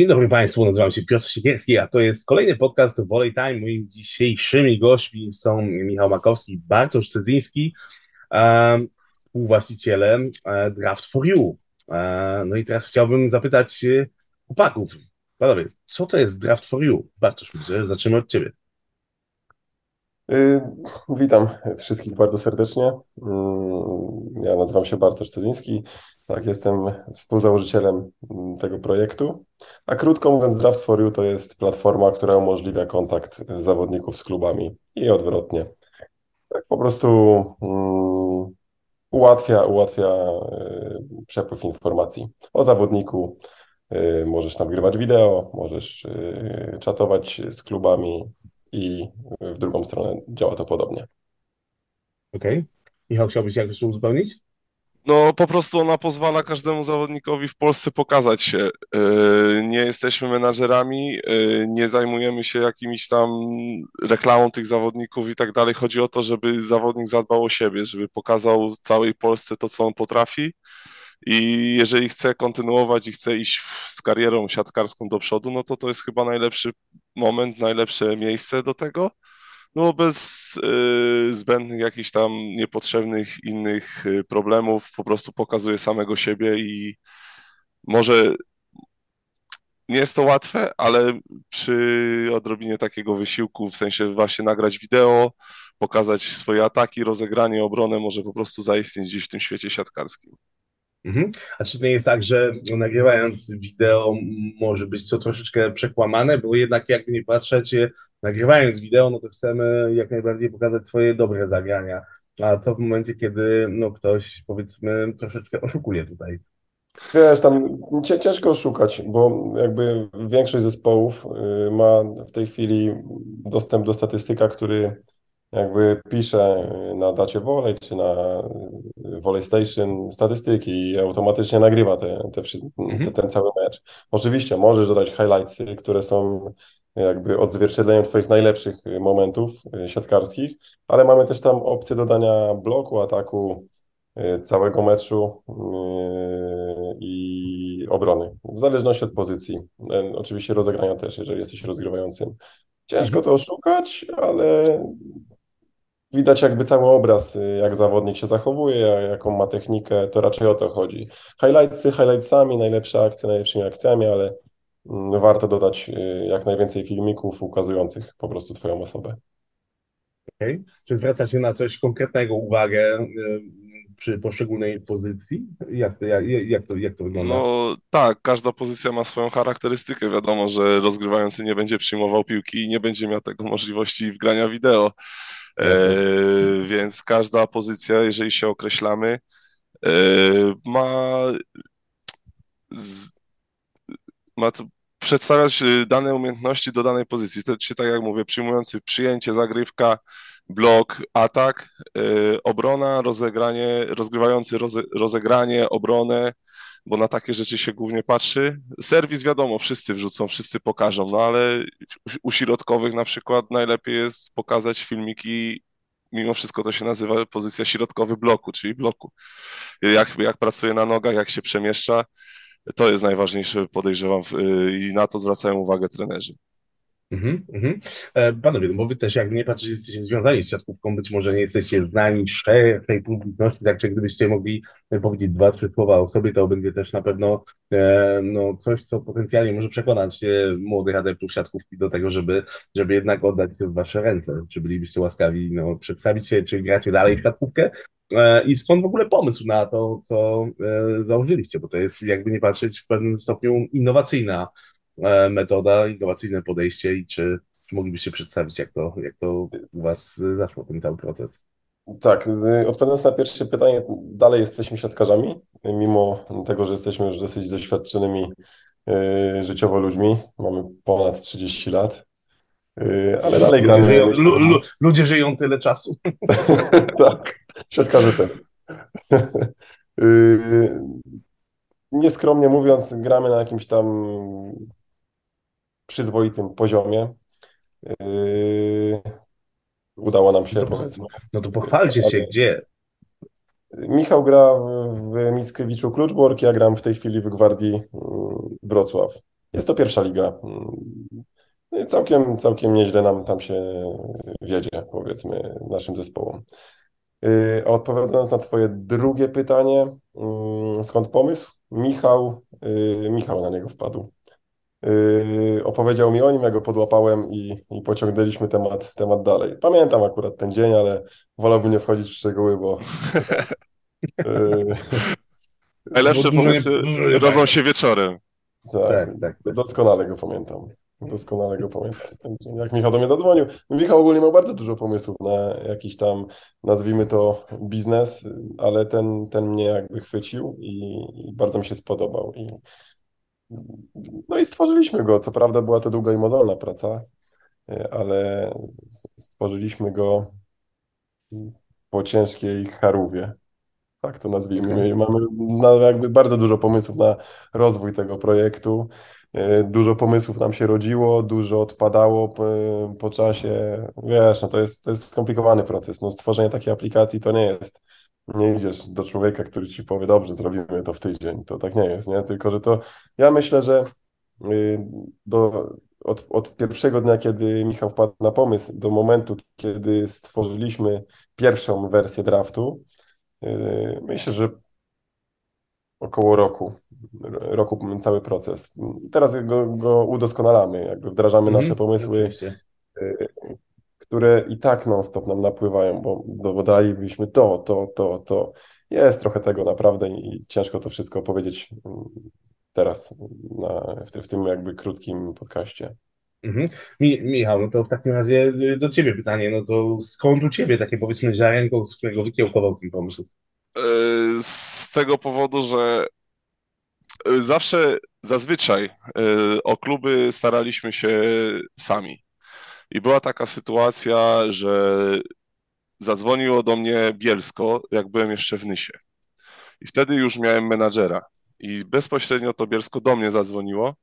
Dzień dobry Państwu, nazywam się Piotr Siekierski, a to jest kolejny podcast Volley Time. Moimi dzisiejszymi gośćmi są Michał Makowski i Bartosz Cezyński, um, współwłaścicielem e, Draft for You. E, no i teraz chciałbym zapytać e, chłopaków, panowie, co to jest Draft for You? Bartosz, myślę, zaczniemy od Ciebie. Y, witam wszystkich bardzo serdecznie. Y, ja nazywam się Bartosz Cezyński. Tak, jestem współzałożycielem mm, tego projektu. A krótko mówiąc, Draft for You to jest platforma, która umożliwia kontakt zawodników z klubami i odwrotnie. Tak po prostu um, ułatwia, ułatwia y, przepływ informacji o zawodniku. Y, możesz nagrywać wideo, możesz czatować z klubami i w drugą stronę działa to podobnie. Okej. Okay. Michał, chciałbyś jakoś uzupełnić? No, po prostu ona pozwala każdemu zawodnikowi w Polsce pokazać się. Yy, nie jesteśmy menadżerami, yy, nie zajmujemy się jakimiś tam reklamą tych zawodników i tak dalej. Chodzi o to, żeby zawodnik zadbał o siebie, żeby pokazał całej Polsce to, co on potrafi. I jeżeli chce kontynuować i chce iść z karierą siatkarską do przodu, no to to jest chyba najlepszy moment, najlepsze miejsce do tego no bez y, zbędnych jakichś tam niepotrzebnych innych y, problemów, po prostu pokazuje samego siebie i może nie jest to łatwe, ale przy odrobinie takiego wysiłku, w sensie właśnie nagrać wideo, pokazać swoje ataki, rozegranie, obronę, może po prostu zaistnieć gdzieś w tym świecie siatkarskim. Mhm. A czy to nie jest tak, że nagrywając wideo może być to troszeczkę przekłamane, bo jednak jak nie patrzecie, nagrywając wideo, no to chcemy jak najbardziej pokazać twoje dobre zagrania, a to w momencie, kiedy no ktoś powiedzmy troszeczkę oszukuje tutaj. Wiesz, tam ciężko oszukać, bo jakby większość zespołów y, ma w tej chwili dostęp do statystyka, który jakby pisze na dacie Volley czy na Volley Station statystyki i automatycznie nagrywa te, te, mhm. te, ten cały mecz. Oczywiście możesz dodać highlightsy, które są jakby odzwierciedleniem Twoich najlepszych momentów e, siatkarskich, ale mamy też tam opcję dodania bloku, ataku, całego meczu i obrony, w zależności od pozycji. Oczywiście rozegrania też, jeżeli jesteś rozgrywającym. Ciężko mhm. to oszukać, ale widać jakby cały obraz, y, jak zawodnik się zachowuje, jaką ma technikę, to raczej o to chodzi. Highlightsy, highlightsami, najlepsze akcje, najlepszymi akcjami, ale mm, warto dodać y, jak najwięcej filmików ukazujących po prostu Twoją osobę. Okay. Czy zwraca się na coś konkretnego uwagę y, przy poszczególnej pozycji? Jak to, jak, jak, to, jak to wygląda? No tak, każda pozycja ma swoją charakterystykę. Wiadomo, że rozgrywający nie będzie przyjmował piłki i nie będzie miał tego możliwości wgrania wideo. E, więc każda pozycja, jeżeli się określamy, e, ma, z, ma przedstawiać y, dane umiejętności do danej pozycji. To, czy tak jak mówię, przyjmujący przyjęcie, zagrywka, blok, atak, obrona, rozegranie, rozgrywający roze, rozegranie, obronę, bo na takie rzeczy się głównie patrzy. Serwis wiadomo, wszyscy wrzucą, wszyscy pokażą, no ale u środkowych na przykład najlepiej jest pokazać filmiki mimo wszystko to się nazywa pozycja środkowy bloku, czyli bloku. Jak, jak pracuje na nogach, jak się przemieszcza, to jest najważniejsze, podejrzewam, i na to zwracają uwagę trenerzy. Mhm, mhm. E, panowie, no bo wy też jak nie patrzycie, jesteście związani z siatkówką, być może nie jesteście znani szerszej publiczności, także gdybyście mogli powiedzieć dwa, trzy słowa o sobie, to będzie też na pewno e, no, coś, co potencjalnie może przekonać e, młodych adeptów siatkówki do tego, żeby, żeby jednak oddać się w wasze ręce. Czy bylibyście łaskawi no, przedstawić się, czy gracie dalej w siatkówkę? E, I skąd w ogóle pomysł na to, co e, założyliście, bo to jest jakby nie patrzeć w pewnym stopniu innowacyjna E, metoda, innowacyjne podejście i czy, czy moglibyście przedstawić, jak to, jak to u Was zaszło, ten cały proces? Tak, odpowiadając na pierwsze pytanie, dalej jesteśmy siatkarzami, mimo tego, że jesteśmy już dosyć doświadczonymi yy, życiowo ludźmi, mamy ponad 30 lat, yy, ale dalej gramy. Ludzie żyją, ludzie żyją tyle czasu. tak, siatkarze też. nieskromnie mówiąc, gramy na jakimś tam przyzwoitym poziomie. Yy, udało nam się, no to, powiedzmy. No to pochwalcie się, gdzie? Michał gra w Mickiewiczu Kluczbork, ja gram w tej chwili w Gwardii yy, Wrocław. jest to pierwsza liga. Mm, całkiem, całkiem nieźle nam tam się wiedzie, powiedzmy, naszym zespołom. Y, a odpowiadając na Twoje drugie pytanie, skąd pomysł? Michał, Michał na niego wpadł. Yy, opowiedział mi o nim, ja go podłapałem i, i pociągnęliśmy temat, temat dalej. Pamiętam akurat ten dzień, ale wolałbym nie wchodzić w szczegóły, bo. yy, Najlepsze pomysły rodzą się wieczorem. Tak, tak, tak, tak, doskonale go pamiętam. Doskonale go pamiętam. Jak Michał do mnie zadzwonił. Michał ogólnie miał bardzo dużo pomysłów na jakiś tam, nazwijmy to, biznes, ale ten, ten mnie jakby chwycił i, i bardzo mi się spodobał. I no i stworzyliśmy go. Co prawda była to długa i mozolna praca, e, ale stworzyliśmy go po ciężkiej charówie. Tak to nazwijmy. Okay. Mamy jakby bardzo dużo pomysłów na rozwój tego projektu. E, dużo pomysłów nam się rodziło, dużo odpadało po, po czasie. Wiesz, no to jest, to jest skomplikowany proces. No, stworzenie takiej aplikacji to nie jest nie idziesz do człowieka, który ci powie, dobrze, zrobimy to w tydzień. To tak nie jest, nie? Tylko, że to ja myślę, że y, do, od, od pierwszego dnia, kiedy Michał wpadł na pomysł, do momentu, kiedy stworzyliśmy pierwszą wersję draftu, y, myślę, że około roku, roku cały proces. Teraz go, go udoskonalamy, jakby wdrażamy mm, nasze pomysły, oczywiście które i tak non-stop nam napływają, bo, bo dalibyśmy to, to, to, to. Jest trochę tego naprawdę i ciężko to wszystko powiedzieć mm, teraz na, w, w tym jakby krótkim podcaście. Mhm. Mi, Michał, no to w takim razie y, do Ciebie pytanie, no to skąd u Ciebie takie powiedzmy ziarenko, z którego wykiełkował ten pomysł? E, z tego powodu, że e, zawsze, zazwyczaj e, o kluby staraliśmy się sami. I była taka sytuacja, że zadzwoniło do mnie Bielsko, jak byłem jeszcze w Nysie. I wtedy już miałem menadżera. I bezpośrednio to Bielsko do mnie zadzwoniło.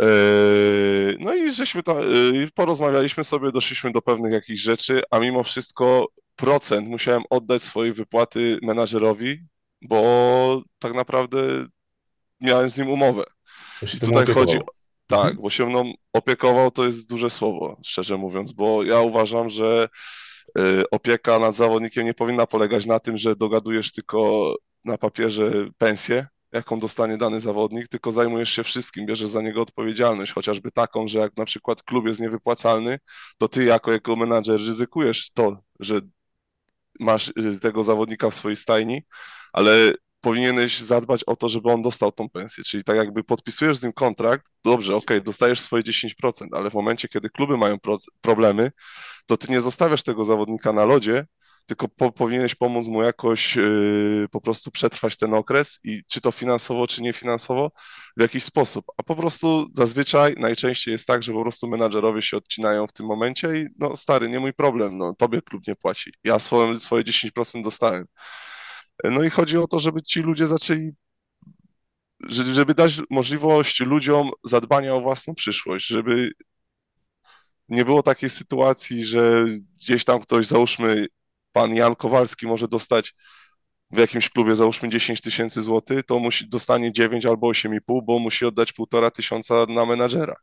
Yy, no i żeśmy to, yy, porozmawialiśmy sobie, doszliśmy do pewnych jakichś rzeczy, a mimo wszystko procent musiałem oddać swojej wypłaty menadżerowi, bo tak naprawdę miałem z nim umowę. I tutaj chodzi, tak, mhm. bo się mną opiekował to jest duże słowo, szczerze mówiąc, bo ja uważam, że y, opieka nad zawodnikiem nie powinna polegać na tym, że dogadujesz tylko na papierze pensję, jaką dostanie dany zawodnik, tylko zajmujesz się wszystkim, bierzesz za niego odpowiedzialność, chociażby taką, że jak na przykład klub jest niewypłacalny, to ty jako, jako menadżer ryzykujesz to, że masz y, tego zawodnika w swojej stajni, ale powinieneś zadbać o to, żeby on dostał tą pensję. Czyli tak jakby podpisujesz z nim kontrakt, dobrze, ok, dostajesz swoje 10%, ale w momencie, kiedy kluby mają pro problemy, to ty nie zostawiasz tego zawodnika na lodzie, tylko po, powinieneś pomóc mu jakoś yy, po prostu przetrwać ten okres i czy to finansowo, czy nie finansowo, w jakiś sposób. A po prostu zazwyczaj, najczęściej jest tak, że po prostu menadżerowie się odcinają w tym momencie i no stary, nie mój problem, no tobie klub nie płaci. Ja swoje, swoje 10% dostałem. No i chodzi o to, żeby ci ludzie zaczęli, żeby dać możliwość ludziom zadbania o własną przyszłość, żeby nie było takiej sytuacji, że gdzieś tam ktoś, załóżmy, pan Jan Kowalski może dostać w jakimś klubie, załóżmy 10 tysięcy złotych, to musi, dostanie 9 albo 8,5, bo musi oddać półtora tysiąca na menadżera.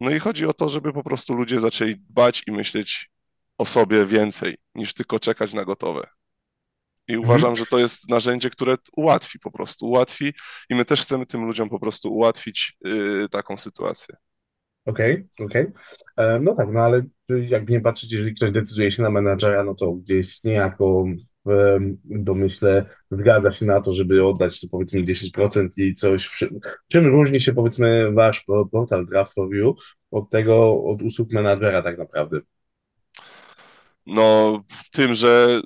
No i chodzi o to, żeby po prostu ludzie zaczęli dbać i myśleć o sobie więcej, niż tylko czekać na gotowe. I mhm. uważam, że to jest narzędzie, które ułatwi po prostu, ułatwi i my też chcemy tym ludziom po prostu ułatwić yy, taką sytuację. Okej, okay, okej. Okay. E, no tak, no ale jakby nie patrzeć, jeżeli ktoś decyduje się na menadżera, no to gdzieś niejako w domyśle zgadza się na to, żeby oddać to powiedzmy 10% i coś. Czym różni się powiedzmy wasz portal Draft Review od tego, od usług menadżera tak naprawdę? No, tym, że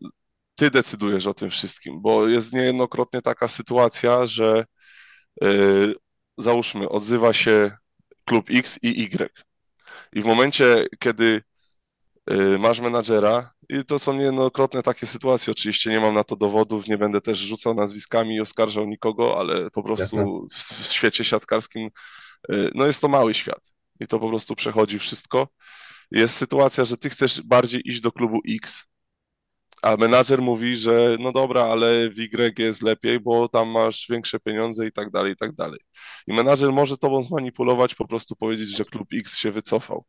ty decydujesz o tym wszystkim, bo jest niejednokrotnie taka sytuacja, że yy, załóżmy, odzywa się klub X i Y. I w momencie, kiedy yy, masz menadżera, i to są niejednokrotne takie sytuacje, oczywiście nie mam na to dowodów, nie będę też rzucał nazwiskami i oskarżał nikogo, ale po prostu w, w, świecie siatkarskim, yy, no jest to mały świat i to po prostu przechodzi wszystko. Jest sytuacja, że ty chcesz bardziej iść do klubu X, A menadżer mówi, że no dobra, ale w Y jest lepiej, bo tam masz większe pieniądze i tak dalej, i tak dalej. I menadżer może tobą zmanipulować, po prostu powiedzieć, że klub X się wycofał.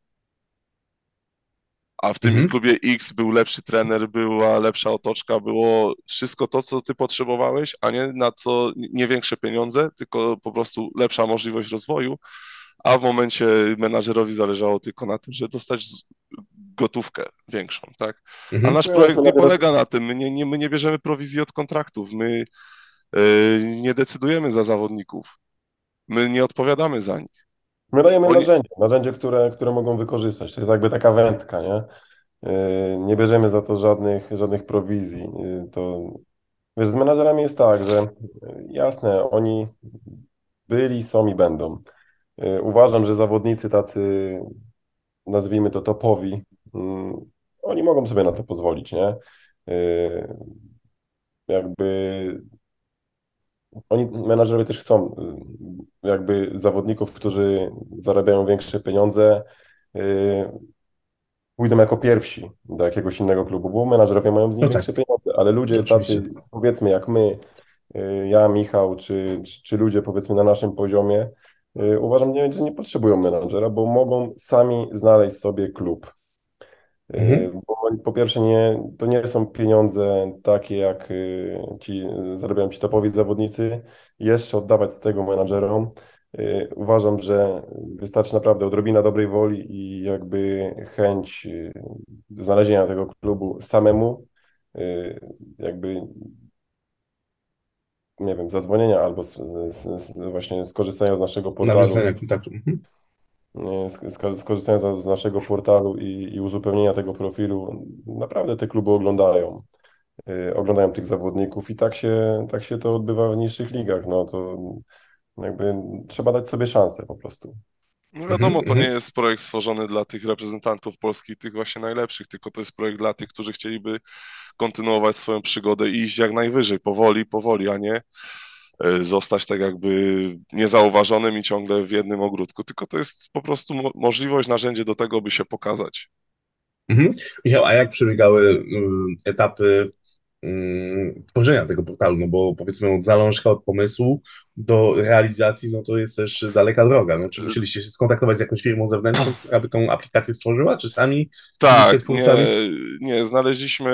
A w tym Mhm. klubie X był lepszy trener, była lepsza otoczka, było wszystko to, co ty potrzebowałeś, a nie na co nie większe pieniądze, tylko po prostu lepsza możliwość rozwoju. A w momencie menadżerowi zależało tylko na tym, że dostać gotówkę większą, tak? A Mhm. nasz No, projekt nie polega na tym. My nie, nie, my nie bierzemy prowizji od kontraktów. My e, nie decydujemy za zawodników. My nie odpowiadamy za nich. My dajemy Oni- narzędzie, narzędzie, które, które mogą wykorzystać. To jest jakby taka wędka, nie? Yy, Nie bierzemy za to żadnych, żadnych prowizji. Yy, To, wiesz, z menadżerami jest tak, że jasne, oni byli, są i będą. Uważam, że zawodnicy tacy, nazwijmy to topowi, yy, oni mogą sobie na to pozwolić, nie? Yy, Jakby oni, menadżerowie też chcą y, jakby zawodników, którzy zarabiają większe pieniądze, y, pójdą jako pierwsi do jakiegoś innego klubu, bo menadżerowie mają z nich No tak. większe pieniądze, ale ludzie Oczywiście. tacy, powiedzmy jak my, y, ja, Michał, czy, czy, czy ludzie powiedzmy na naszym poziomie, y, uważam, nie, że nie potrzebują menadżera, bo mogą sami znaleźć sobie klub. Y, Mhm. Bo po pierwsze, nie, to nie są pieniądze takie, jak y, ci zarabiają ci topowi zawodnicy. Jeszcze oddawać z tego menadżerom. Y, Uważam, że wystarczy naprawdę odrobina dobrej woli i jakby chęć y, znalezienia tego klubu samemu, y, jakby nie wiem, zadzwonienia albo z, z, z, właśnie skorzystania z naszego portalu. Nawiązania kontaktu. Mhm. Nie, sk- sk- skorzystając z- z naszego portalu i, i uzupełnienia tego profilu, naprawdę te kluby oglądają, y, oglądają tych zawodników i tak się, tak się to odbywa w niższych ligach. No to jakby trzeba dać sobie szansę po prostu. No wiadomo, to nie mhm. jest projekt stworzony dla tych reprezentantów Polski, tych właśnie najlepszych, tylko to jest projekt dla tych, którzy chcieliby kontynuować swoją przygodę i iść jak najwyżej, powoli, powoli, a nie e, zostać tak jakby niezauważonym i ciągle w jednym ogródku, tylko to jest po prostu mo możliwość, narzędzie do tego, by się pokazać. Mhm. Michał, a jak przebiegały y, etapy tworzenia tego portalu? No bo powiedzmy od zalążka, od pomysłu do realizacji, no to jest też daleka droga. No, czy musieliście się skontaktować z jakąś firmą zewnętrzną, która by tą aplikację stworzyła, czy sami Tak, nie, nie, znaleźliśmy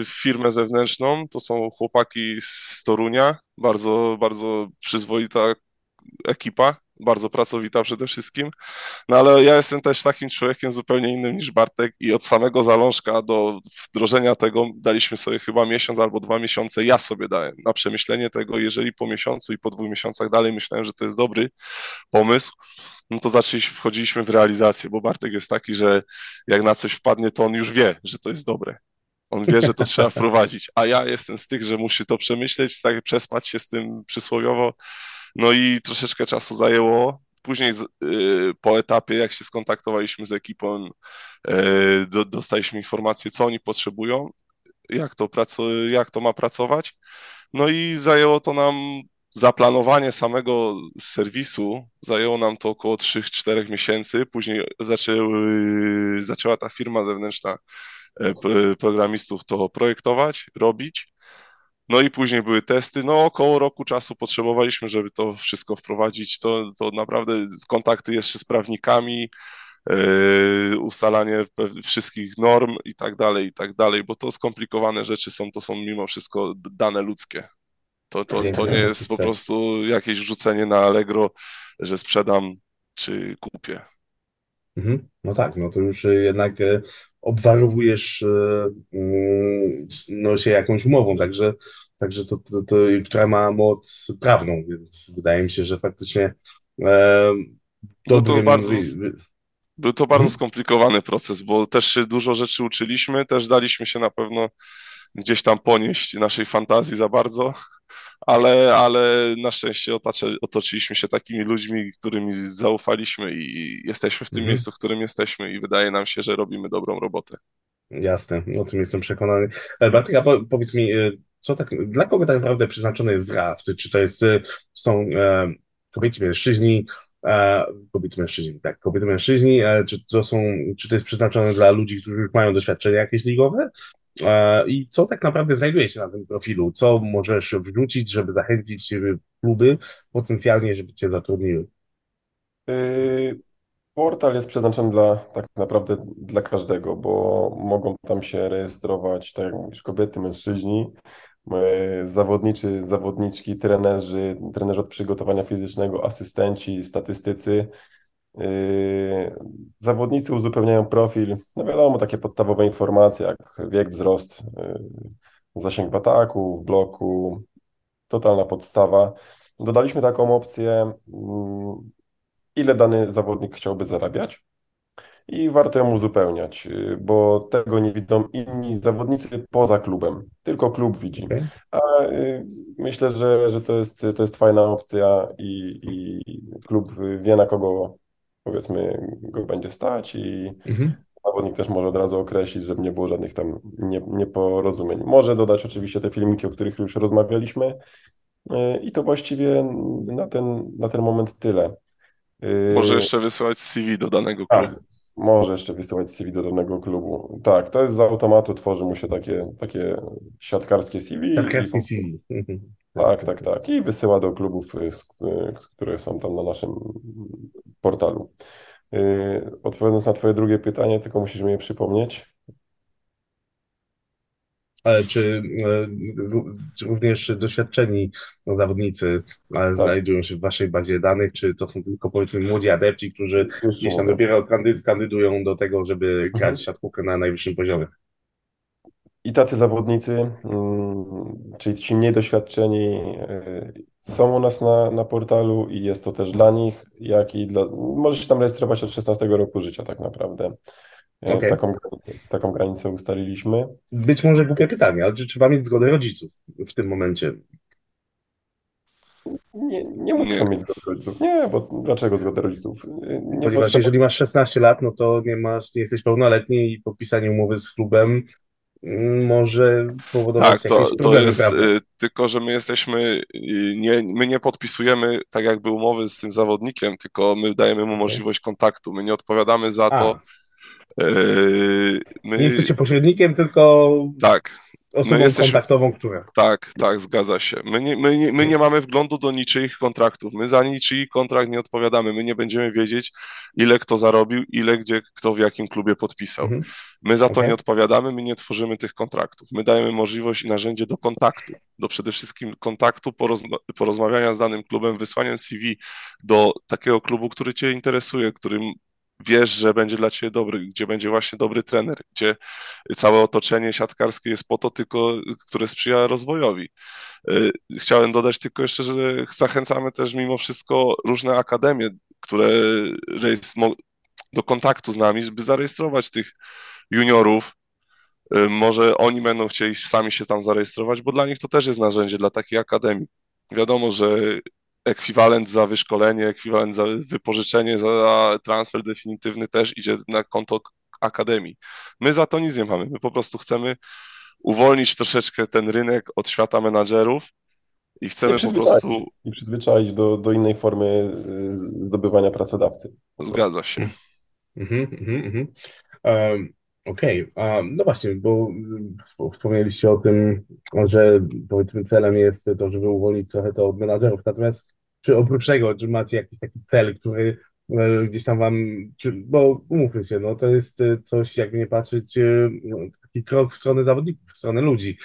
y, firmę zewnętrzną, to są chłopaki z Torunia, bardzo, bardzo przyzwoita ekipa, bardzo pracowita przede wszystkim, no ale ja jestem też takim człowiekiem zupełnie innym niż Bartek i od samego zalążka do wdrożenia tego daliśmy sobie chyba miesiąc albo dwa miesiące, ja sobie dałem na przemyślenie tego, jeżeli po miesiącu i po dwóch miesiącach dalej myślałem, że to jest dobry pomysł, no to zaczęliśmy, wchodziliśmy w realizację, bo Bartek jest taki, że jak na coś wpadnie, to on już wie, że to jest dobre. On wie, że to trzeba wprowadzić, a ja jestem z tych, że musi to przemyśleć, tak przespać się z tym przysłowiowo. No i troszeczkę czasu zajęło. Później z, y, po etapie, jak się skontaktowaliśmy z ekipą, y, do, dostaliśmy informację, co oni potrzebują, jak to, pracu- jak to ma pracować. No i zajęło to nam zaplanowanie samego serwisu, zajęło nam to około 3-4 miesięcy. Później zaczęły, zaczęła ta firma zewnętrzna e, pro- programistów to projektować, robić. No i później były testy. No około roku czasu potrzebowaliśmy, żeby to wszystko wprowadzić. To, to naprawdę kontakty jeszcze z prawnikami, yy, ustalanie wszystkich norm i tak dalej, i tak dalej, bo to skomplikowane rzeczy są, to są mimo wszystko dane ludzkie. To, to, to nie jest po prostu jakieś wrzucenie na Allegro, że sprzedam czy kupię. Mhm. No tak, no to już jednak y, obwarowujesz y, mm, no, się jakąś umową, także, także to, to, to, która ma moc prawną, więc wydaje mi się, że faktycznie e, Był to dobrym... bardzo, był to bardzo skomplikowany proces, bo też się dużo rzeczy uczyliśmy, też daliśmy się na pewno gdzieś tam ponieść naszej fantazji za bardzo, ale, ale na szczęście otoczyliśmy się takimi ludźmi, którymi zaufaliśmy i jesteśmy w tym Mhm. miejscu, w którym jesteśmy i wydaje nam się, że robimy dobrą robotę. Jasne, o tym jestem przekonany. E, Bartek, a po, powiedz mi, e, co tak, dla kogo tak naprawdę przeznaczony jest draft? Czy to jest, e, są e, kobiety, mężczyźni, e, kobiety, mężczyźni, tak, kobiety, mężczyźni, e, czy to są, czy to jest przeznaczone dla ludzi, którzy mają doświadczenie jakieś ligowe? E, I co tak naprawdę znajduje się na tym profilu? Co możesz wrzucić, żeby zachęcić kluby potencjalnie, żeby cię zatrudniły? Y, Portal jest przeznaczony dla tak naprawdę dla każdego, bo mogą tam się rejestrować tak jak mówisz, kobiety, mężczyźni, e, zawodniczy, zawodniczki, trenerzy, trenerzy od przygotowania fizycznego, asystenci, statystycy. E, zawodnicy uzupełniają profil, no wiadomo, takie podstawowe informacje jak wiek, wzrost, e, zasięg w ataku, w bloku, totalna podstawa. Dodaliśmy taką opcję mm, ile dany zawodnik chciałby zarabiać i warto ją uzupełniać, bo tego nie widzą inni zawodnicy poza klubem. Tylko klub widzi. Okay. A myślę, że, że to, jest, to jest fajna opcja i, i klub wie na kogo powiedzmy go będzie stać i mhm. zawodnik też może od razu określić, żeby nie było żadnych tam nie, nieporozumień. Może dodać oczywiście te filmiki, o których już rozmawialiśmy y, i to właściwie na ten, na ten moment tyle. Może yy, jeszcze wysyłać CV do danego tak, klubu. Tak, może jeszcze wysyłać CV do danego klubu. Tak, to jest z automatu, tworzy mu się takie, takie siatkarskie CV. Siatkarskie CV. Tak, tak, tak. I wysyła do klubów, y, które są tam na naszym portalu. Yy, odpowiadając na Twoje drugie pytanie, tylko musisz mi je przypomnieć. Ale czy, e, czy również doświadczeni zawodnicy tak. znajdują się w waszej bazie danych, czy to są tylko powiedzmy młodzi adepci, którzy gdzieś tam dopiero kandydują do tego, żeby grać mhm. siatkówkę na najwyższym poziomie? I tacy zawodnicy, mm, czyli ci mniej doświadczeni, e, są u nas na, na portalu i jest to też dla nich, jak i dla. Może się tam rejestrować od 16 roku życia, tak naprawdę. E, okay. Taką, granicę, taką granicę ustaliliśmy. Być może głupie pytanie, ale czy trzeba mieć zgodę rodziców w tym momencie? Nie, nie muszą mieć zgody rodziców. Nie, bo dlaczego zgodę rodziców? Nie Ponieważ potrzeba... jeżeli masz 16 lat, no to nie masz, nie jesteś pełnoletni i podpisanie umowy z klubem może powodować tak, jakieś to, problemy, to jest? Y, tylko, że my jesteśmy, y, nie, my nie podpisujemy tak jakby umowy z tym zawodnikiem, tylko my dajemy mu możliwość kontaktu. My nie odpowiadamy za A. to, Yy, my... Nie jesteście pośrednikiem, tylko tak. Osobą jesteśmy... kontaktową, która. Tak, tak, zgadza się. My nie, my, nie, my nie mamy wglądu do niczyich kontraktów. My za niczyj kontrakt nie odpowiadamy. My nie będziemy wiedzieć, ile kto zarobił, ile gdzie kto w jakim klubie podpisał. Mhm. My za to okay. nie odpowiadamy, my nie tworzymy tych kontraktów. My dajemy możliwość i narzędzie do kontaktu, do przede wszystkim kontaktu, porozma porozmawiania z danym klubem, wysłania CV do takiego klubu, który Cię interesuje, którym wiesz, że będzie dla ciebie dobry, gdzie będzie właśnie dobry trener, gdzie całe otoczenie siatkarskie jest po to tylko, które sprzyja rozwojowi. Y, chciałem dodać tylko jeszcze, że zachęcamy też mimo wszystko różne akademie, które do kontaktu z nami, żeby zarejestrować tych juniorów. Y, może oni będą chcieli sami się tam zarejestrować, bo dla nich to też jest narzędzie dla takiej akademii. Wiadomo, że ekwiwalent za wyszkolenie, ekwiwalent za wypożyczenie, za transfer definitywny też idzie na konto akademii. My za to nic nie mamy. My po prostu chcemy uwolnić troszeczkę ten rynek od świata menadżerów i chcemy po prostu. I przyzwyczaić do, do innej formy y, zdobywania pracodawcy. Zgadza się. Mhm, mhm, mhm. Um, Okej, okay. no właśnie, bo wspomnieliście o tym, że powiedzmy celem jest to, żeby uwolnić trochę to od menadżerów. Natomiast czy oprócz tego, czy macie jakiś taki cel, który e, gdzieś tam wam, czy, bo umówmy się, no to jest e, coś, jakby nie patrzeć, e, no, taki krok w stronę zawodników, w stronę ludzi.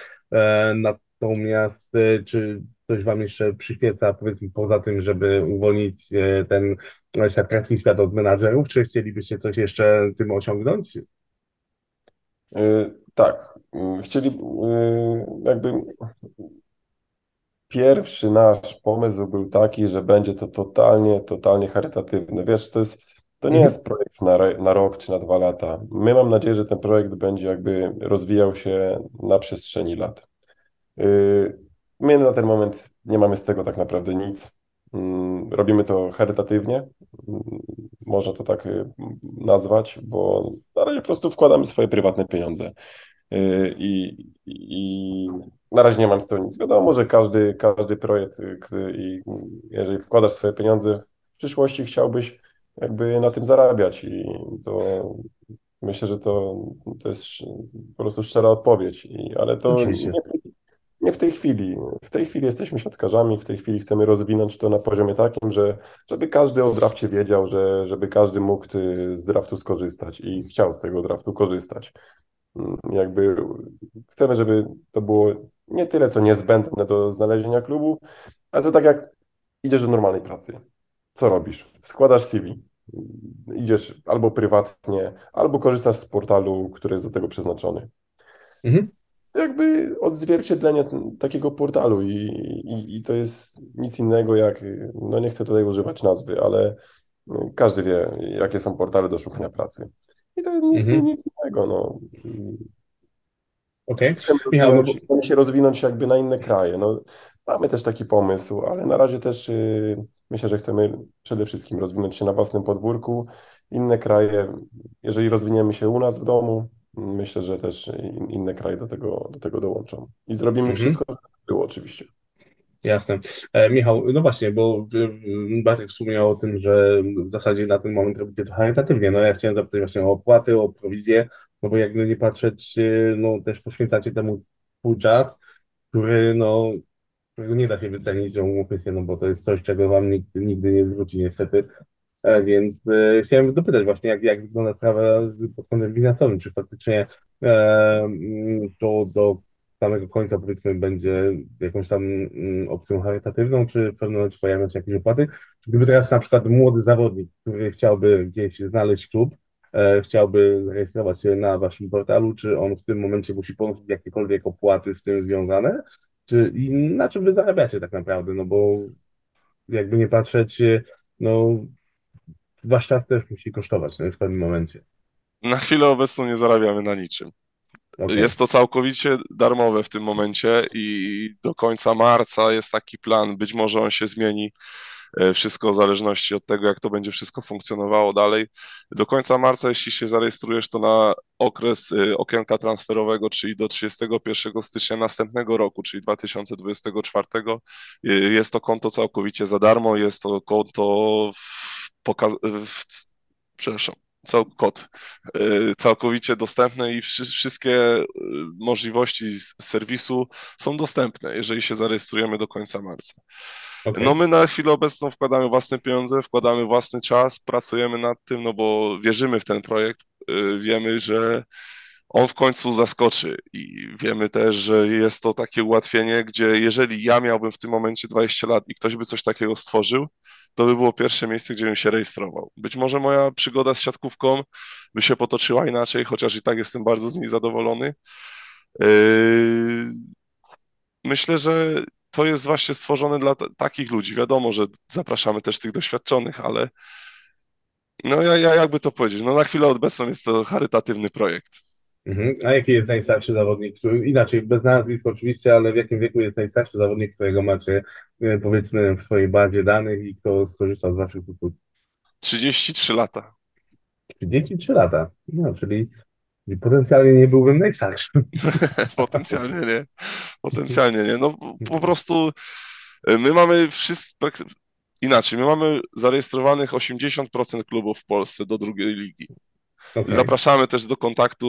Natomiast czy coś wam jeszcze przyświeca, powiedzmy, poza tym, żeby uwolnić ten siatkarski świat od menadżerów, czy chcielibyście coś jeszcze tym osiągnąć? Tak. Chcieli, jakby Pierwszy nasz pomysł był taki, że będzie to totalnie, totalnie charytatywne. Wiesz, to jest, to nie mhm. jest projekt na, na rok czy na dwa lata. My mam nadzieję, że ten projekt będzie jakby rozwijał się na przestrzeni lat. Y, my na ten moment nie mamy z tego tak naprawdę nic. Mm, robimy to charytatywnie, mm, można to tak y, nazwać, bo na razie po prostu wkładamy swoje prywatne pieniądze. Y, I, i na razie nie mam z tego nic. Wiadomo, że każdy, każdy projekt, y, i jeżeli wkładasz swoje pieniądze, w przyszłości chciałbyś jakby na tym zarabiać i to Myślę, że to, to jest po prostu szczera odpowiedź, I, ale to Oczywiście. nie, nie w tej chwili. W tej chwili jesteśmy siatkarzami, w tej chwili chcemy rozwinąć to na poziomie takim, że żeby każdy o drafcie wiedział, że żeby każdy mógł y, z draftu skorzystać i chciał z tego draftu korzystać. Mm, Jakby chcemy, żeby to było nie tyle, co niezbędne do znalezienia klubu, ale to tak jak idziesz do normalnej pracy. Co robisz? Składasz CV. Idziesz albo prywatnie, albo korzystasz z portalu, który jest do tego przeznaczony. Mhm. Jakby odzwierciedlenie takiego portalu i, i, i to jest nic innego jak, no nie chcę tutaj używać nazwy, ale każdy wie, jakie są portale do szukania pracy. I to Mhm. nic innego, no. Okej. Chcemy, Michał, no bo, rozwinąć, chcemy się rozwinąć jakby na inne kraje. No, mamy też taki pomysł, ale na razie też y, myślę, że chcemy przede wszystkim rozwinąć się na własnym podwórku. Inne kraje, jeżeli rozwiniemy się u nas w domu, myślę, że też in- inne kraje do tego, do tego dołączą. I zrobimy mhm. wszystko, żeby tak było oczywiście. Jasne. E, Michał, no właśnie, bo e, Bartek wspomniał o tym, że w zasadzie na ten moment robicie to charytatywnie. No ja chciałem zapytać właśnie o opłaty, o prowizję, no bo jakby nie patrzeć, e, no też poświęcacie temu swój czas, który no, którego nie da się wycenić, umówmy się, no bo to jest coś, czego wam nikt nigdy nie zwróci niestety. E, Więc e, chciałem dopytać właśnie, jak, jak wygląda sprawa z- pod kątem finansowym, czy faktycznie e, mm, to do samego końca powiedzmy będzie jakąś tam mm, opcją charytatywną, czy w pewnym momencie pojawią się jakieś opłaty? Gdyby teraz na przykład młody zawodnik, który chciałby gdzieś znaleźć klub, chciałby zarejestrować się na waszym portalu, czy on w tym momencie musi ponosić jakiekolwiek opłaty z tym związane? Czy i na czym wy zarabiacie tak naprawdę? No bo jakby nie patrzeć, e, no wasz czas też musi kosztować no, w pewnym momencie. Na chwilę obecną nie zarabiamy na niczym. Okej. Jest to całkowicie darmowe w tym momencie i do końca marca jest taki plan. Być może on się zmieni. E, Wszystko w zależności od tego, jak to będzie wszystko funkcjonowało dalej. Do końca marca, jeśli się zarejestrujesz, to na okres e, okienka transferowego, czyli do 31 stycznia następnego roku, czyli 2024, e, jest to konto całkowicie za darmo. Jest to konto w, pokaz, w, przepraszam, cał, kod y, całkowicie dostępne i wszy- wszystkie y, możliwości z serwisu są dostępne, jeżeli się zarejestrujemy do końca marca. Okej. No my na chwilę obecną wkładamy własne pieniądze, wkładamy własny czas, pracujemy nad tym, no bo wierzymy w ten projekt, y, wiemy, że on w końcu zaskoczy i wiemy też, że jest to takie ułatwienie, gdzie jeżeli ja miałbym w tym momencie 20 lat i ktoś by coś takiego stworzył, to by było pierwsze miejsce, gdzie bym się rejestrował. Być może moja przygoda z siatkówką by się potoczyła inaczej, chociaż i tak jestem bardzo z niej zadowolony. Yy, Myślę, że to jest właśnie stworzone dla takich ludzi. Wiadomo, że zapraszamy też tych doświadczonych, ale no ja, ja jakby to powiedzieć, no na chwilę obecną jest to charytatywny projekt. Mhm. A jaki jest najstarszy zawodnik, który, inaczej, bez nazwisk oczywiście, ale w jakim wieku jest najstarszy zawodnik, którego macie, e, powiedzmy, w swojej bazie danych i kto skorzystał z waszych usług? 33 lata. 33 lata. No, czyli potencjalnie nie byłbym najstarszy. Potencjalnie nie. Potencjalnie nie. No po- prostu y, my mamy wszystko inaczej. My mamy zarejestrowanych 80% klubów w Polsce do drugiej ligi. Okej. Zapraszamy też do kontaktu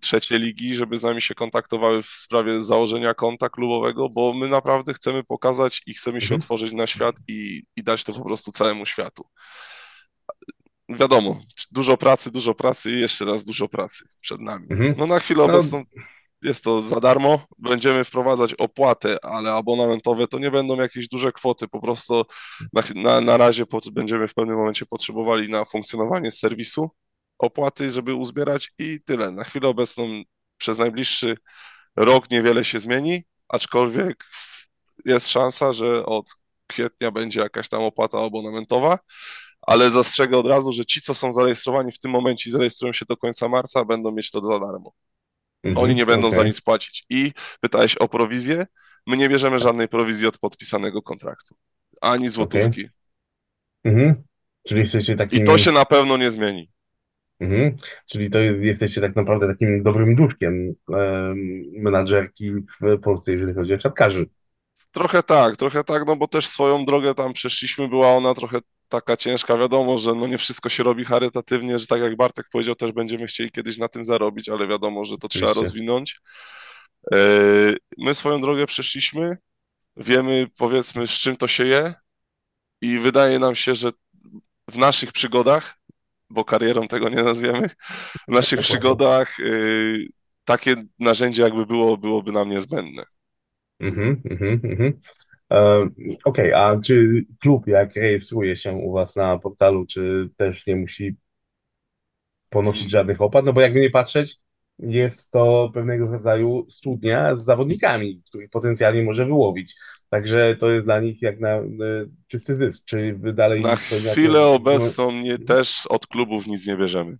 trzeciej ligi, żeby z nami się kontaktowały w sprawie założenia konta klubowego, bo my naprawdę chcemy pokazać i chcemy się Mhm. otworzyć na świat i, i dać to po prostu całemu światu. Wiadomo, dużo pracy, dużo pracy i jeszcze raz dużo pracy przed nami. Mhm. No na chwilę No. obecną jest to za darmo. Będziemy wprowadzać opłaty, ale abonamentowe to nie będą jakieś duże kwoty. Po prostu na, na, na razie będziemy w pewnym momencie potrzebowali na funkcjonowanie serwisu opłaty, żeby uzbierać i tyle. Na chwilę obecną przez najbliższy rok niewiele się zmieni, aczkolwiek jest szansa, że od kwietnia będzie jakaś tam opłata abonamentowa, ale zastrzegę od razu, że ci, co są zarejestrowani w tym momencie i zarejestrują się do końca marca, będą mieć to za darmo. Mhm. Oni nie będą za Okej. nic płacić. I pytałeś o prowizję. My nie bierzemy żadnej prowizji od podpisanego kontraktu. Ani złotówki. Mhm. Czyli jesteście I takim... to się na pewno nie zmieni. Mhm. Czyli to jest, jesteście tak naprawdę takim dobrym duszkiem em, menadżerki w Polsce, jeżeli chodzi o siatkarzy. Trochę tak, trochę tak, no bo też swoją drogę tam przeszliśmy, była ona trochę taka ciężka. Wiadomo, że no nie wszystko się robi charytatywnie, że tak jak Bartek powiedział, też będziemy chcieli kiedyś na tym zarobić, ale wiadomo, że to trzeba rozwinąć. E, My swoją drogę przeszliśmy, wiemy powiedzmy z czym to się je i wydaje nam się, że w naszych przygodach, bo karierą tego nie nazwiemy, w naszych przygodach y, takie narzędzie jakby było, byłoby nam niezbędne. Mhm, mhm, mhm. E, Okej, a czy klub jak rejestruje się u Was na portalu, czy też nie musi ponosić żadnych opłat? No bo jakby nie patrzeć, jest to pewnego rodzaju studnia z zawodnikami, których potencjalnie może wyłowić. Także to jest dla nich jak na czysty zysk. Czy Wy dalej Na chwilę no, obecną nie, też od klubów nic nie bierzemy.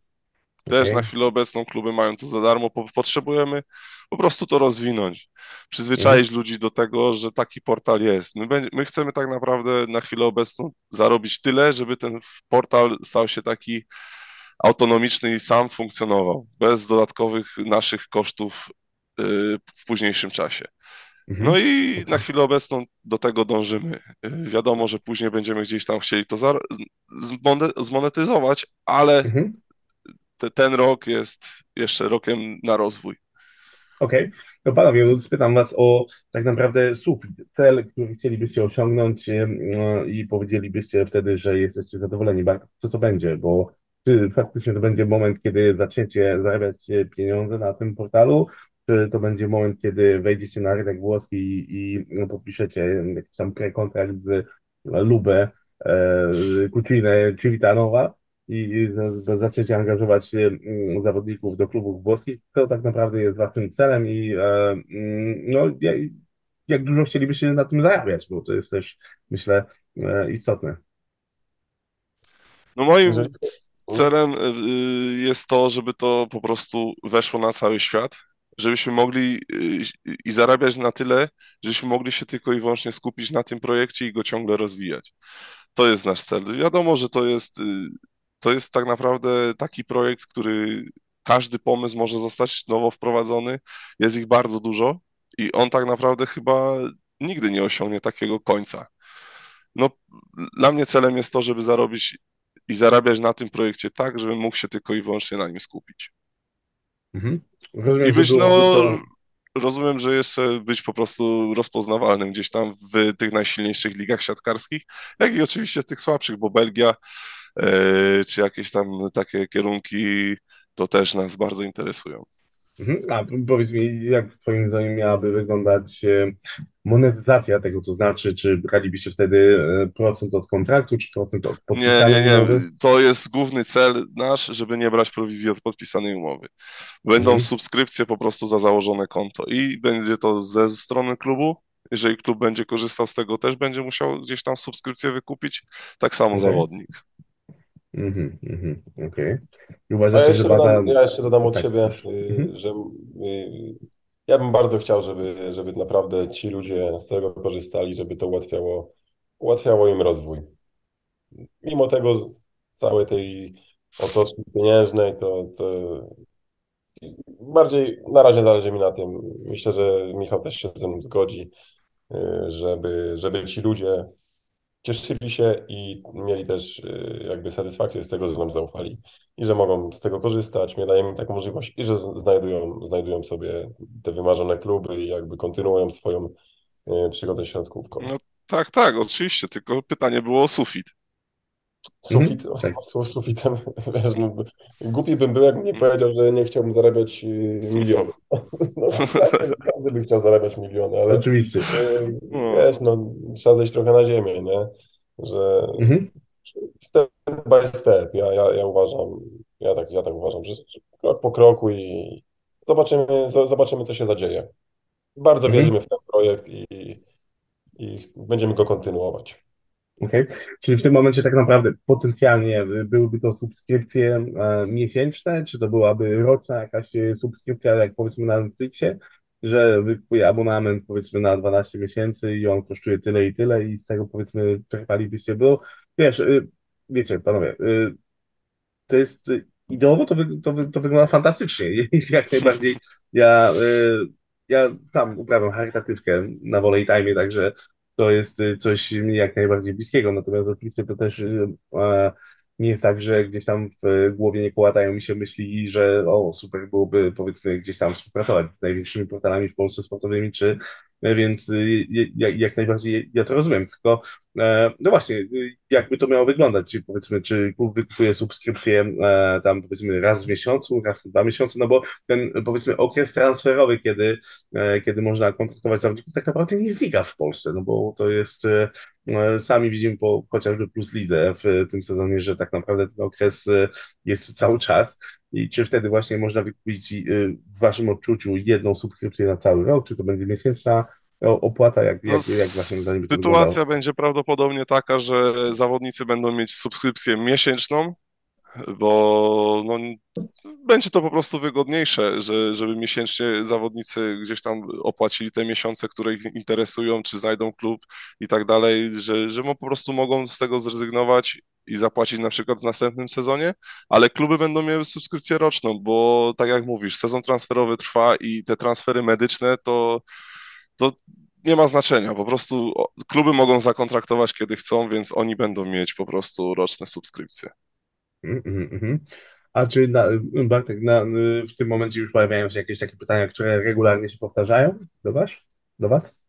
Też Okej. na chwilę obecną kluby mają to za darmo, po- potrzebujemy po prostu to rozwinąć, przyzwyczaić Mhm. ludzi do tego, że taki portal jest. My, będzie, my chcemy tak naprawdę na chwilę obecną zarobić tyle, żeby ten portal stał się taki autonomiczny i sam funkcjonował, bez dodatkowych naszych kosztów y, w późniejszym czasie. Mhm. No i na chwilę obecną do tego dążymy. Y, Wiadomo, że później będziemy gdzieś tam chcieli to zmonetyzować, ale Mhm. te, ten rok jest jeszcze rokiem na rozwój. Okej, to panowie, no spytam was o tak naprawdę sufit, cel, który chcielibyście osiągnąć e, no, i powiedzielibyście wtedy, że jesteście zadowoleni. Co to będzie? Bo czy faktycznie to będzie moment, kiedy zaczniecie zarabiać pieniądze na tym portalu, to będzie moment, kiedy wejdziecie na rynek włoski i, i no, podpiszecie jakiś tam kontrakt z Lubę, e, Kucinę, Civitanowa, i i za- zaczniecie angażować zawodników do klubów włoskich, to tak naprawdę jest waszym celem i e, no, jak, jak dużo chcielibyście na tym zarabiać, bo to jest też, myślę, e, istotne. No moim Jeżeli- celem y, jest to, żeby to po prostu weszło na cały świat, żebyśmy mogli y, i zarabiać na tyle, żebyśmy mogli się tylko i wyłącznie skupić na tym projekcie i go ciągle rozwijać. To jest nasz cel. Wiadomo, że to jest, y, to jest tak naprawdę taki projekt, który każdy pomysł może zostać nowo wprowadzony. Jest ich bardzo dużo i on tak naprawdę chyba nigdy nie osiągnie takiego końca. No, dla mnie celem jest to, żeby zarobić i zarabiać na tym projekcie tak, żebym mógł się tylko i wyłącznie na nim skupić. Mhm. Rozumiem, I być, no, to- rozumiem, że jeszcze być po prostu rozpoznawalnym gdzieś tam w tych najsilniejszych ligach siatkarskich, jak i oczywiście w tych słabszych, bo Belgia e, czy jakieś tam takie kierunki to też nas bardzo interesują. Mhm. A powiedz mi, jak twoim zdaniem miałaby wyglądać e, monetyzacja tego, to znaczy, czy bralibyście wtedy e, procent od kontraktu, czy procent od Nie, podpisanej nie, nie. umowy? To jest główny cel nasz, żeby nie brać prowizji od podpisanej umowy. Będą Mhm. subskrypcje po prostu za założone konto i będzie to ze strony klubu. Jeżeli klub będzie korzystał z tego, też będzie musiał gdzieś tam subskrypcję wykupić. Tak samo Okej. zawodnik. Mhm, mhm, okej. I A ja uważacie, że jeszcze dodam, ja jeszcze dodam od Tak, siebie, proszę. y, Mhm. że y, ja bym bardzo chciał, żeby, żeby naprawdę ci ludzie z tego korzystali, żeby to ułatwiało, ułatwiało im rozwój. Mimo tego całej tej otoczki pieniężnej, to, to bardziej na razie zależy mi na tym. Myślę, że Michał też się ze mną zgodzi, y, żeby, żeby ci ludzie cieszyli się i mieli też y, jakby satysfakcję z tego, że nam zaufali i że mogą z tego korzystać. My dajemy im taką możliwość i że znajdują, znajdują sobie te wymarzone kluby i jakby kontynuują swoją y, przygodę środkówką. No tak, tak, oczywiście, tylko pytanie było o sufit. Sufit, Mhm, tak. z sufitem, wiesz, no, głupi bym był, jakbym nie powiedział, że nie chciałbym zarabiać y, miliony. No, każdy, każdy by chciał zarabiać miliony, ale Oczywiście. y, wiesz, no, trzeba zejść trochę na ziemię, nie? Że Mhm. step by step. Ja, ja, ja uważam, ja tak, ja tak uważam, że, krok po kroku i zobaczymy, zo- zobaczymy, co się zadzieje. Bardzo Mhm. wierzymy w ten projekt i, i będziemy go kontynuować. Okej. Czyli w tym momencie tak naprawdę potencjalnie byłyby to subskrypcje e, miesięczne, czy to byłaby roczna jakaś e, subskrypcja, jak powiedzmy na Netflixie, że wykupuje abonament powiedzmy na 12 miesięcy i on kosztuje tyle i tyle i z tego powiedzmy czerpalibyście, bo wiesz, y, wiecie panowie, y, to jest ideowo to, wy- to, to wygląda fantastycznie. Jak najbardziej ja, y, ja sam uprawiam charytatywkę na Volley Time, także to jest y, coś mi jak najbardziej bliskiego. Natomiast oczywiście to też y, nie jest tak, że gdzieś tam w głowie nie kołatają mi się myśli, że o, super byłoby powiedzmy gdzieś tam współpracować z największymi portalami w Polsce sportowymi, czy więc y, jak, najbardziej ja to rozumiem, tylko e, no właśnie, jakby to miało wyglądać, powiedzmy, czy klub wykupuje subskrypcję tam powiedzmy raz w miesiącu, raz w dwa miesiące, no bo ten powiedzmy okres transferowy, kiedy, kiedy można kontraktować zawodników, tak naprawdę nie znika w Polsce, no bo to jest sami widzimy po chociażby Plus Lidze w tym sezonie, że tak naprawdę ten okres e, jest cały czas. I czy wtedy właśnie można wykupić e, w Waszym odczuciu jedną subskrypcję na cały rok, czy to będzie miesięczna opłata, jak, jak, no, jak Waszym zdaniem Sytuacja będzie prawdopodobnie taka, że zawodnicy będą mieć subskrypcję miesięczną, bo no, będzie to po prostu wygodniejsze, że, żeby miesięcznie zawodnicy gdzieś tam opłacili te miesiące, które ich interesują, czy znajdą klub i tak dalej, że, że po prostu mogą z tego zrezygnować i zapłacić na przykład w następnym sezonie, ale kluby będą miały subskrypcję roczną, bo tak jak mówisz, sezon transferowy trwa i te transfery medyczne to, to nie ma znaczenia, po prostu kluby mogą zakontraktować kiedy chcą, więc oni będą mieć po prostu roczne subskrypcje. Mm. A czy na, Bartek, na, w tym momencie już pojawiają się jakieś takie pytania, które regularnie się powtarzają do Was? Do was?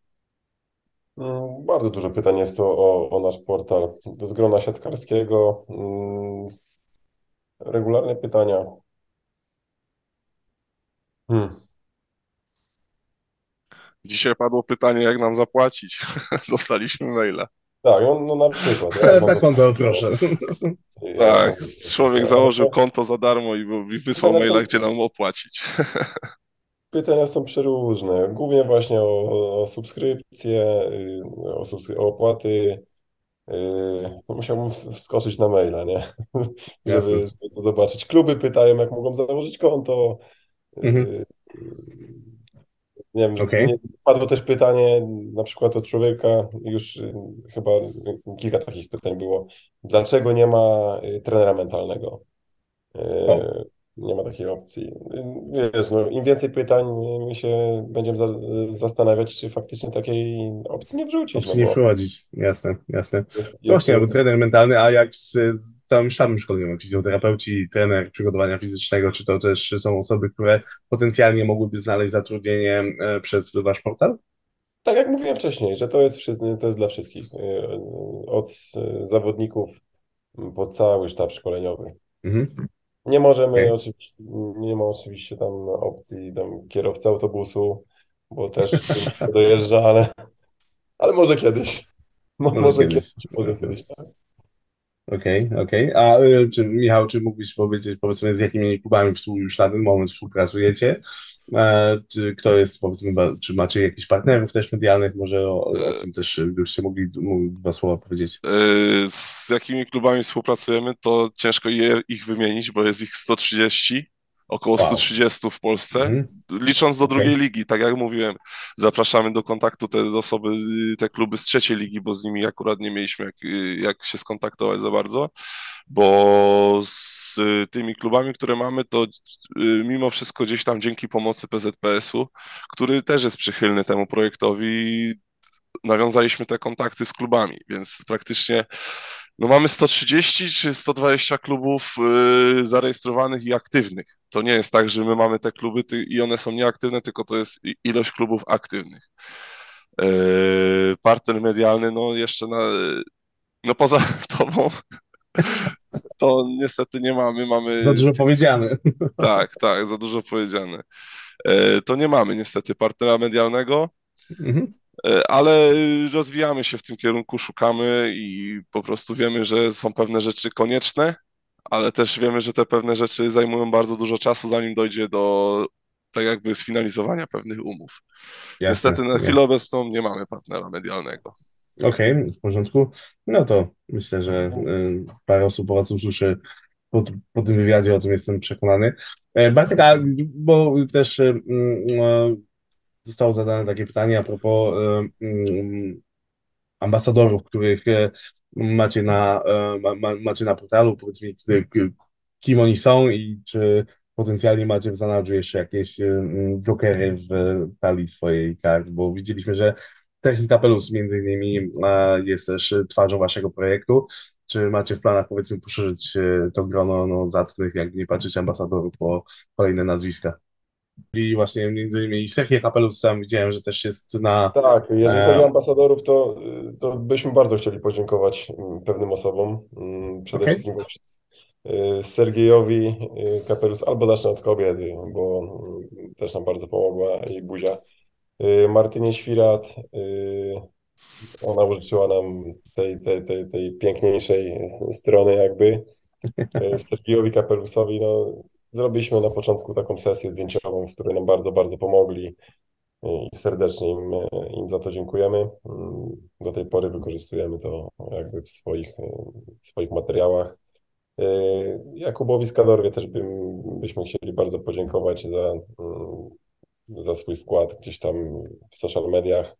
Mm, bardzo dużo pytań jest to o, o nasz portal. Z grona siatkarskiego. Mm, regularne pytania. Hmm. Dzisiaj padło pytanie, jak nam zapłacić. Dostaliśmy maila. Tak, no, no na przykład. Ja tak konto, proszę. tak, człowiek założył konto za darmo i, i wysłał maila, gdzie nam opłacić. Pytania są przeróżne, głównie właśnie o, o subskrypcje, y, o, subskry o opłaty. Yy, musiałbym wskoczyć na maila, nie? żeby, żeby, to zobaczyć. Kluby pytają, jak mogą założyć konto. Mhm. Yy, nie wiem, okay. nie, padło też pytanie na przykład od człowieka, już y, chyba kilka takich pytań było. Dlaczego nie ma y, trenera mentalnego? Nie ma takiej opcji. Wiesz, no, im więcej pytań my się będziemy za, zastanawiać, czy faktycznie takiej opcji nie wrzucić. Opcji no, nie wprowadzić, jasne, jasne. Jest, Właśnie, jest, trener mentalny, a jak z, z całym sztabem szkoleniowym, fizjoterapeuci, trener przygotowania fizycznego, czy to też są osoby, które potencjalnie mogłyby znaleźć zatrudnienie e, przez wasz portal? Tak jak mówiłem wcześniej, że to jest, to jest dla wszystkich. E, od zawodników po cały sztab szkoleniowy. Mhm. Nie możemy okay. oczywiście, nie ma oczywiście tam opcji tam kierowcy autobusu, bo też dojeżdża, ale, ale może kiedyś. Może, może kiedyś. kiedyś. Może kiedyś, tak. Okej, okej. A y, czy Michał, czy mógłbyś powiedzieć, powiedzmy, z jakimi klubami już na ten moment współpracujecie? E, czy kto jest, powiedzmy, czy macie jakichś partnerów też medialnych? Może o, o tym też byście mogli, mogli dwa słowa powiedzieć. E, z jakimi klubami współpracujemy, to ciężko je, ich wymienić, bo jest ich 130 około wow. 130 w Polsce, mm. licząc do okay. drugiej ligi, tak jak mówiłem, zapraszamy do kontaktu te osoby, te kluby z trzeciej ligi, bo z nimi akurat nie mieliśmy jak, jak się skontaktować za bardzo, bo z tymi klubami, które mamy, to y, mimo wszystko gdzieś tam dzięki pomocy PZPS-u, który też jest przychylny temu projektowi, nawiązaliśmy te kontakty z klubami, więc praktycznie no mamy 130 czy 120 klubów y, zarejestrowanych i aktywnych. To nie jest tak, że my mamy te kluby i one są nieaktywne, tylko to jest ilość klubów aktywnych. Y, partner medialny, no jeszcze na, no poza tobą, to niestety nie mamy. mamy za dużo powiedziane. Tak, tak, za dużo powiedziane. Y, to nie mamy niestety partnera medialnego. Mhm. E, ale rozwijamy się w tym kierunku, szukamy i po prostu wiemy, że są pewne rzeczy konieczne, ale też wiemy, że te pewne rzeczy zajmują bardzo dużo czasu, zanim dojdzie do tak jakby sfinalizowania pewnych umów. Jasne, Niestety na chwilę obecną nie mamy partnera medialnego. Okej, okay, w porządku. No to myślę, że y, parę osób po Was usłyszy po, po tym wywiadzie, o tym jestem przekonany. E, Bartek, bo też y, y, zostało zadane takie pytanie a propos um, ambasadorów, których e, macie na, ma, macie na portalu, powiedz mi, kim oni są i czy potencjalnie macie w zanadrzu jeszcze jakieś jokery w talii swojej kart, bo widzieliśmy, że Technik Kapelus między innymi e, jest też twarzą waszego projektu. Czy macie w planach, powiedzmy, poszerzyć e, to grono no, zacnych, jak nie patrzeć, ambasadorów po kolejne nazwiska? I właśnie między innymi Sergio Kapelus sam widziałem, że też jest na... Tak, jeżeli E, chodzi o ambasadorów, to, to byśmy bardzo chcieli podziękować mm, pewnym osobom. Mm, Przede Okej. wszystkim y, Sergiejowi y, Kapelus, albo zacznę od kobiety, bo mm, też nam bardzo pomogła jej Buzia. Martynie Świrat, ona użyczyła nam tej, tej, tej, tej piękniejszej strony jakby. Sergiejowi Kapelusowi, no, zrobiliśmy na początku taką sesję zdjęciową, w której nam bardzo, bardzo pomogli i serdecznie im, im za to dziękujemy. Mm, Do tej pory wykorzystujemy to jakby w swoich, w swoich materiałach. Y, Jakubowi Skadorwie też byśmy chcieli bardzo podziękować za, mm, za swój wkład gdzieś tam w social mediach.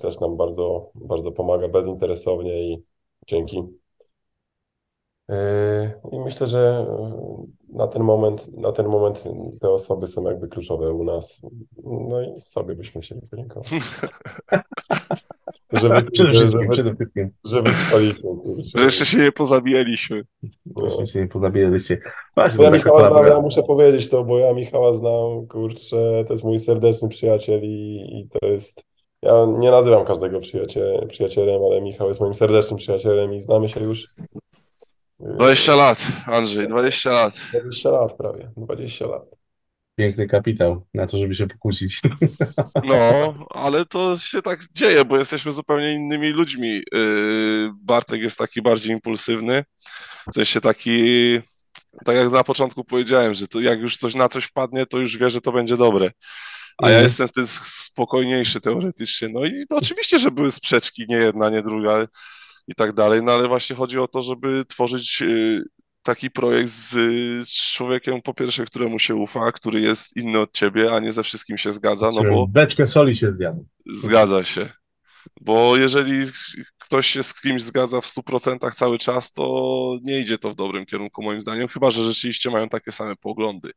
Też nam bardzo, bardzo pomaga bezinteresownie i dzięki. Y, I myślę, że na ten moment, na ten moment te osoby są jakby kluczowe u nas. No i sobie byśmy chcieli podziękować. Żeby, Przede wszystkim, żeby, przede wszystkim. żeby kurczę. Że jeszcze się nie pozabijaliśmy. No. Jeszcze się nie pozabijaliście. Właśnie, ja Michała znam, ja muszę powiedzieć to, bo ja Michała znam, kurczę, to jest mój serdeczny przyjaciel i, i to jest, ja nie nazywam każdego przyjaciel, przyjacielem, ale Michał jest moim serdecznym przyjacielem i znamy się już 20 lat, Andrzej, 20 lat. 20 lat prawie, 20 lat. Piękny kapitał na to, żeby się pokłócić. No, ale to się tak dzieje, bo jesteśmy zupełnie innymi ludźmi. Yy, Bartek jest taki bardziej impulsywny, w sensie taki, tak jak na początku powiedziałem, że to jak już coś na coś wpadnie, to już wie, że to będzie dobre. A ja Mhm. jestem wtedy spokojniejszy teoretycznie. No i oczywiście, że były sprzeczki, nie jedna, nie druga i tak dalej, no ale właśnie chodzi o to, żeby tworzyć yy, taki projekt z, z człowiekiem, po pierwsze, któremu się ufa, który jest inny od ciebie, a nie ze wszystkim się zgadza, no bo Beczkę soli się zjadł. Zgadza się. Bo jeżeli ktoś się z kimś zgadza w 100% cały czas, to nie idzie to w dobrym kierunku, moim zdaniem, chyba że rzeczywiście mają takie same poglądy.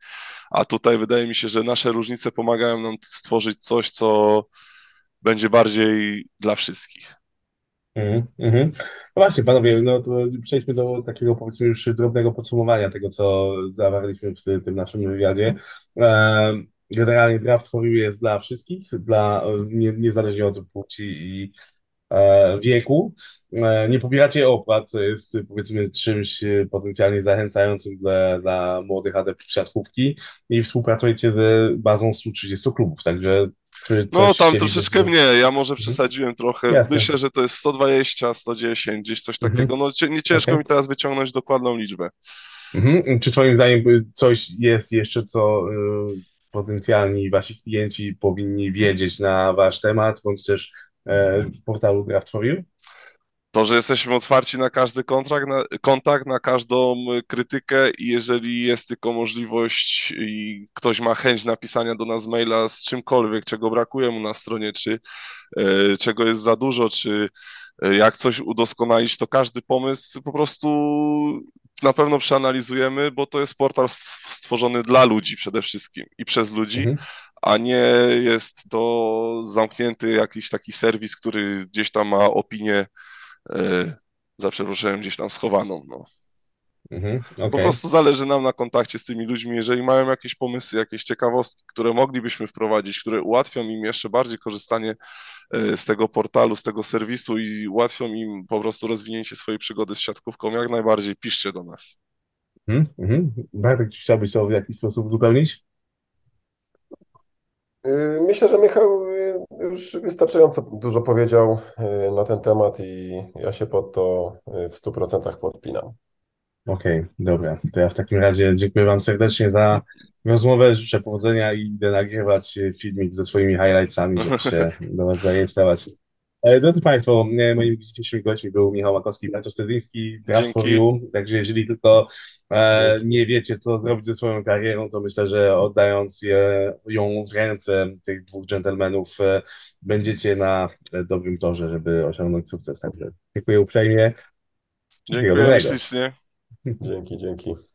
A tutaj wydaje mi się, że nasze różnice pomagają nam stworzyć coś, co będzie bardziej dla wszystkich. Mhm, mhm. No właśnie, panowie, no to przejdźmy do takiego powiedzmy już drobnego podsumowania tego, co zawarliśmy w tym naszym wywiadzie. E, Generalnie draft for you jest dla wszystkich, dla, nie, niezależnie od płci i e, wieku. E, Nie pobieracie opłat, co jest powiedzmy czymś e, potencjalnie zachęcającym dla, dla młodych adeptów siatkówki i współpracujecie z bazą 130 klubów, także No tam troszeczkę mniej, ja może przesadziłem trochę. Jasne. Myślę, że to jest 120, 110, gdzieś coś Mhm. takiego. No nie ciężko Okej. mi teraz wyciągnąć dokładną liczbę. Mhm. Czy Twoim zdaniem y, coś jest jeszcze, co y, potencjalni Wasi klienci powinni wiedzieć na Wasz temat, bądź też e, portalu You? To, że jesteśmy otwarci na każdy kontrakt, na, kontakt, na każdą y, krytykę i jeżeli jest tylko możliwość i ktoś ma chęć napisania do nas maila z czymkolwiek, czego brakuje mu na stronie, czy e, czego jest za dużo, czy e, jak coś udoskonalić, to każdy pomysł po prostu na pewno przeanalizujemy, bo to jest portal stworzony dla ludzi przede wszystkim i przez ludzi, Mhm. a nie jest to zamknięty jakiś taki serwis, który gdzieś tam ma opinię e, za przeproszeniem gdzieś tam schowaną. No. Mhm. Po Okej. prostu zależy nam na kontakcie z tymi ludźmi. Jeżeli mają jakieś pomysły, jakieś ciekawostki, które moglibyśmy wprowadzić, które ułatwią im jeszcze bardziej korzystanie e, z tego portalu, z tego serwisu i ułatwią im po prostu rozwinięcie swojej przygody z siatkówką, jak najbardziej piszcie do nas. Mhm. Mhm. Bartek, czy chciałbyś to w jakiś sposób uzupełnić? Y, Myślę, że Michał już wystarczająco dużo powiedział y, na ten temat i ja się pod to y, w 100% podpinam. Okej, dobra. To ja w takim razie dziękuję Wam serdecznie za rozmowę. Życzę powodzenia i idę nagrywać e, filmik ze swoimi highlightsami, żeby się do Was zarejestrować. E, Drodzy Państwo, e, moimi dzisiejszymi gośćmi był Michał Makowski, Bartosz Stedyński, Draft for Dzięki. You. Także jeżeli tylko e, nie wiecie, co zrobić ze swoją karierą, to myślę, że oddając je, ją w ręce tych dwóch dżentelmenów, e, będziecie na e, dobrym torze, żeby osiągnąć sukces. Także dziękuję uprzejmie. Dziękuję ślicznie. Dzięki, dzięki.